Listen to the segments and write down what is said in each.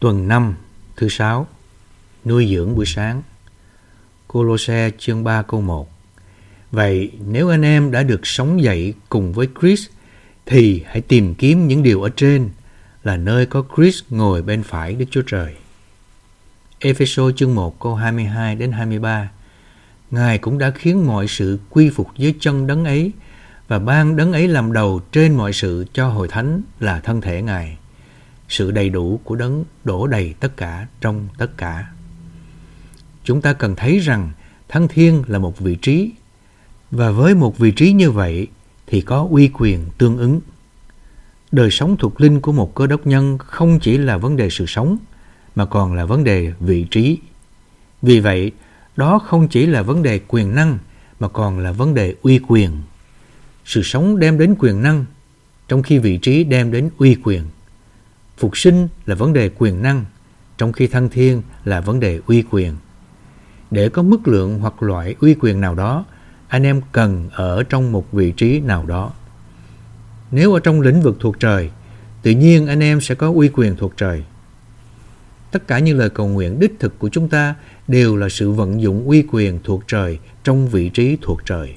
Tuần 5, thứ sáu, nuôi dưỡng buổi sáng. cô lo xe chương 3 câu 1 Vậy nếu anh em đã được sống dậy cùng với Chris thì hãy tìm kiếm những điều ở trên là nơi có Chris ngồi bên phải Đức Chúa Trời. epheso chương 1 câu 22 đến 23 Ngài cũng đã khiến mọi sự quy phục dưới chân đấng ấy và ban đấng ấy làm đầu trên mọi sự cho hội thánh là thân thể Ngài. Sự đầy đủ của đấng đổ đầy tất cả trong tất cả. Chúng ta cần thấy rằng thăng thiên là một vị trí và với một vị trí như vậy thì có uy quyền tương ứng. Đời sống thuộc linh của một cơ đốc nhân không chỉ là vấn đề sự sống mà còn là vấn đề vị trí. Vì vậy, đó không chỉ là vấn đề quyền năng mà còn là vấn đề uy quyền. Sự sống đem đến quyền năng, trong khi vị trí đem đến uy quyền. Phục sinh là vấn đề quyền năng, trong khi thăng thiên là vấn đề uy quyền. Để có mức lượng hoặc loại uy quyền nào đó, anh em cần ở trong một vị trí nào đó. Nếu ở trong lĩnh vực thuộc trời, tự nhiên anh em sẽ có uy quyền thuộc trời. Tất cả những lời cầu nguyện đích thực của chúng ta đều là sự vận dụng uy quyền thuộc trời trong vị trí thuộc trời.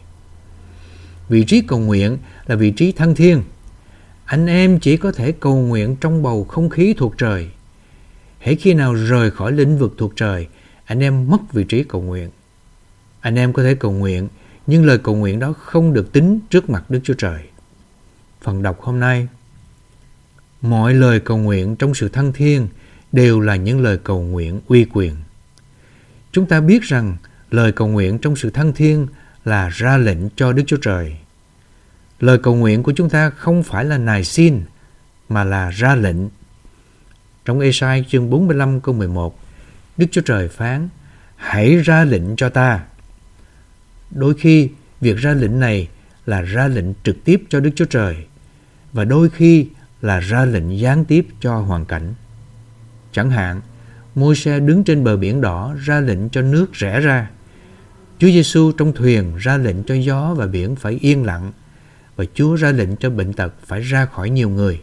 Vị trí cầu nguyện là vị trí thăng thiên. Anh em chỉ có thể cầu nguyện trong bầu không khí thuộc trời. Hễ khi nào rời khỏi lĩnh vực thuộc trời, anh em mất vị trí cầu nguyện. Anh em có thể cầu nguyện, nhưng lời cầu nguyện đó không được tính trước mặt Đức Chúa Trời. Phần đọc hôm nay Mọi lời cầu nguyện trong sự thăng thiên đều là những lời cầu nguyện uy quyền. Chúng ta biết rằng lời cầu nguyện trong sự thăng thiên là ra lệnh cho Đức Chúa Trời. Lời cầu nguyện của chúng ta không phải là nài xin, mà là ra lệnh. Trong Esai chương 45 câu 11, Đức Chúa Trời phán, hãy ra lệnh cho ta. Đôi khi, việc ra lệnh này là ra lệnh trực tiếp cho Đức Chúa Trời, và đôi khi là ra lệnh gián tiếp cho hoàn cảnh. Chẳng hạn, môi xe đứng trên bờ biển đỏ ra lệnh cho nước rẽ ra. Chúa Giêsu trong thuyền ra lệnh cho gió và biển phải yên lặng và Chúa ra lệnh cho bệnh tật phải ra khỏi nhiều người.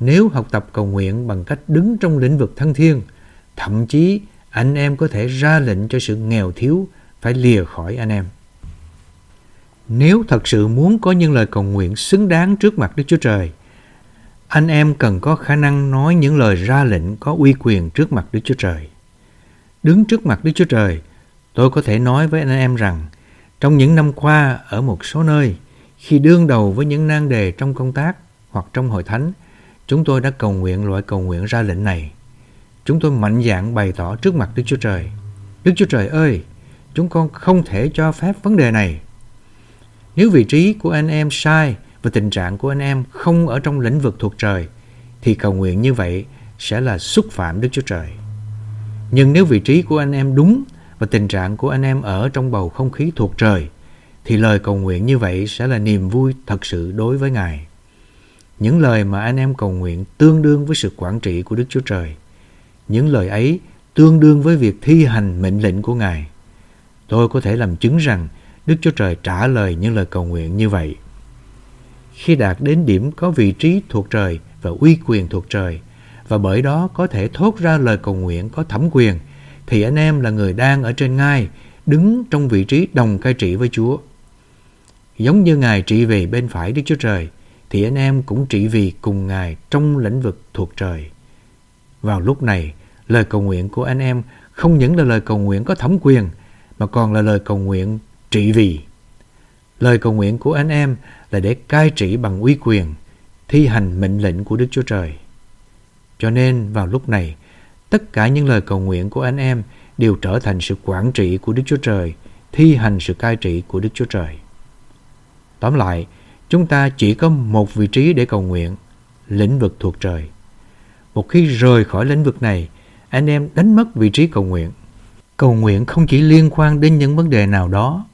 Nếu học tập cầu nguyện bằng cách đứng trong lĩnh vực thân thiên, thậm chí anh em có thể ra lệnh cho sự nghèo thiếu phải lìa khỏi anh em. Nếu thật sự muốn có những lời cầu nguyện xứng đáng trước mặt Đức Chúa Trời, anh em cần có khả năng nói những lời ra lệnh có uy quyền trước mặt Đức Chúa Trời. Đứng trước mặt Đức Chúa Trời, tôi có thể nói với anh em rằng, trong những năm qua ở một số nơi, khi đương đầu với những nan đề trong công tác hoặc trong hội thánh, chúng tôi đã cầu nguyện loại cầu nguyện ra lệnh này. Chúng tôi mạnh dạn bày tỏ trước mặt Đức Chúa Trời. Đức Chúa Trời ơi, chúng con không thể cho phép vấn đề này. Nếu vị trí của anh em sai và tình trạng của anh em không ở trong lĩnh vực thuộc trời, thì cầu nguyện như vậy sẽ là xúc phạm Đức Chúa Trời. Nhưng nếu vị trí của anh em đúng và tình trạng của anh em ở trong bầu không khí thuộc trời, thì lời cầu nguyện như vậy sẽ là niềm vui thật sự đối với Ngài. Những lời mà anh em cầu nguyện tương đương với sự quản trị của Đức Chúa Trời. Những lời ấy tương đương với việc thi hành mệnh lệnh của Ngài. Tôi có thể làm chứng rằng Đức Chúa Trời trả lời những lời cầu nguyện như vậy. Khi đạt đến điểm có vị trí thuộc trời và uy quyền thuộc trời, và bởi đó có thể thốt ra lời cầu nguyện có thẩm quyền, thì anh em là người đang ở trên ngai, đứng trong vị trí đồng cai trị với Chúa. Giống như Ngài trị vì bên phải Đức Chúa Trời, thì anh em cũng trị vì cùng Ngài trong lĩnh vực thuộc trời. Vào lúc này, lời cầu nguyện của anh em không những là lời cầu nguyện có thẩm quyền, mà còn là lời cầu nguyện trị vì. Lời cầu nguyện của anh em là để cai trị bằng uy quyền, thi hành mệnh lệnh của Đức Chúa Trời. Cho nên vào lúc này, tất cả những lời cầu nguyện của anh em đều trở thành sự quản trị của Đức Chúa Trời, thi hành sự cai trị của Đức Chúa Trời. Tóm lại, chúng ta chỉ có một vị trí để cầu nguyện, lĩnh vực thuộc trời. Một khi rời khỏi lĩnh vực này, anh em đánh mất vị trí cầu nguyện. Cầu nguyện không chỉ liên quan đến những vấn đề nào đó,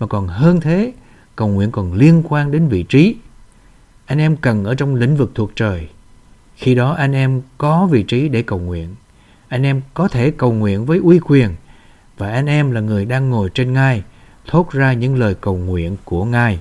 mà còn hơn thế, cầu nguyện còn liên quan đến vị trí. Anh em cần ở trong lĩnh vực thuộc trời. Khi đó anh em có vị trí để cầu nguyện. Anh em có thể cầu nguyện với uy quyền và anh em là người đang ngồi trên ngai thốt ra những lời cầu nguyện của Ngài.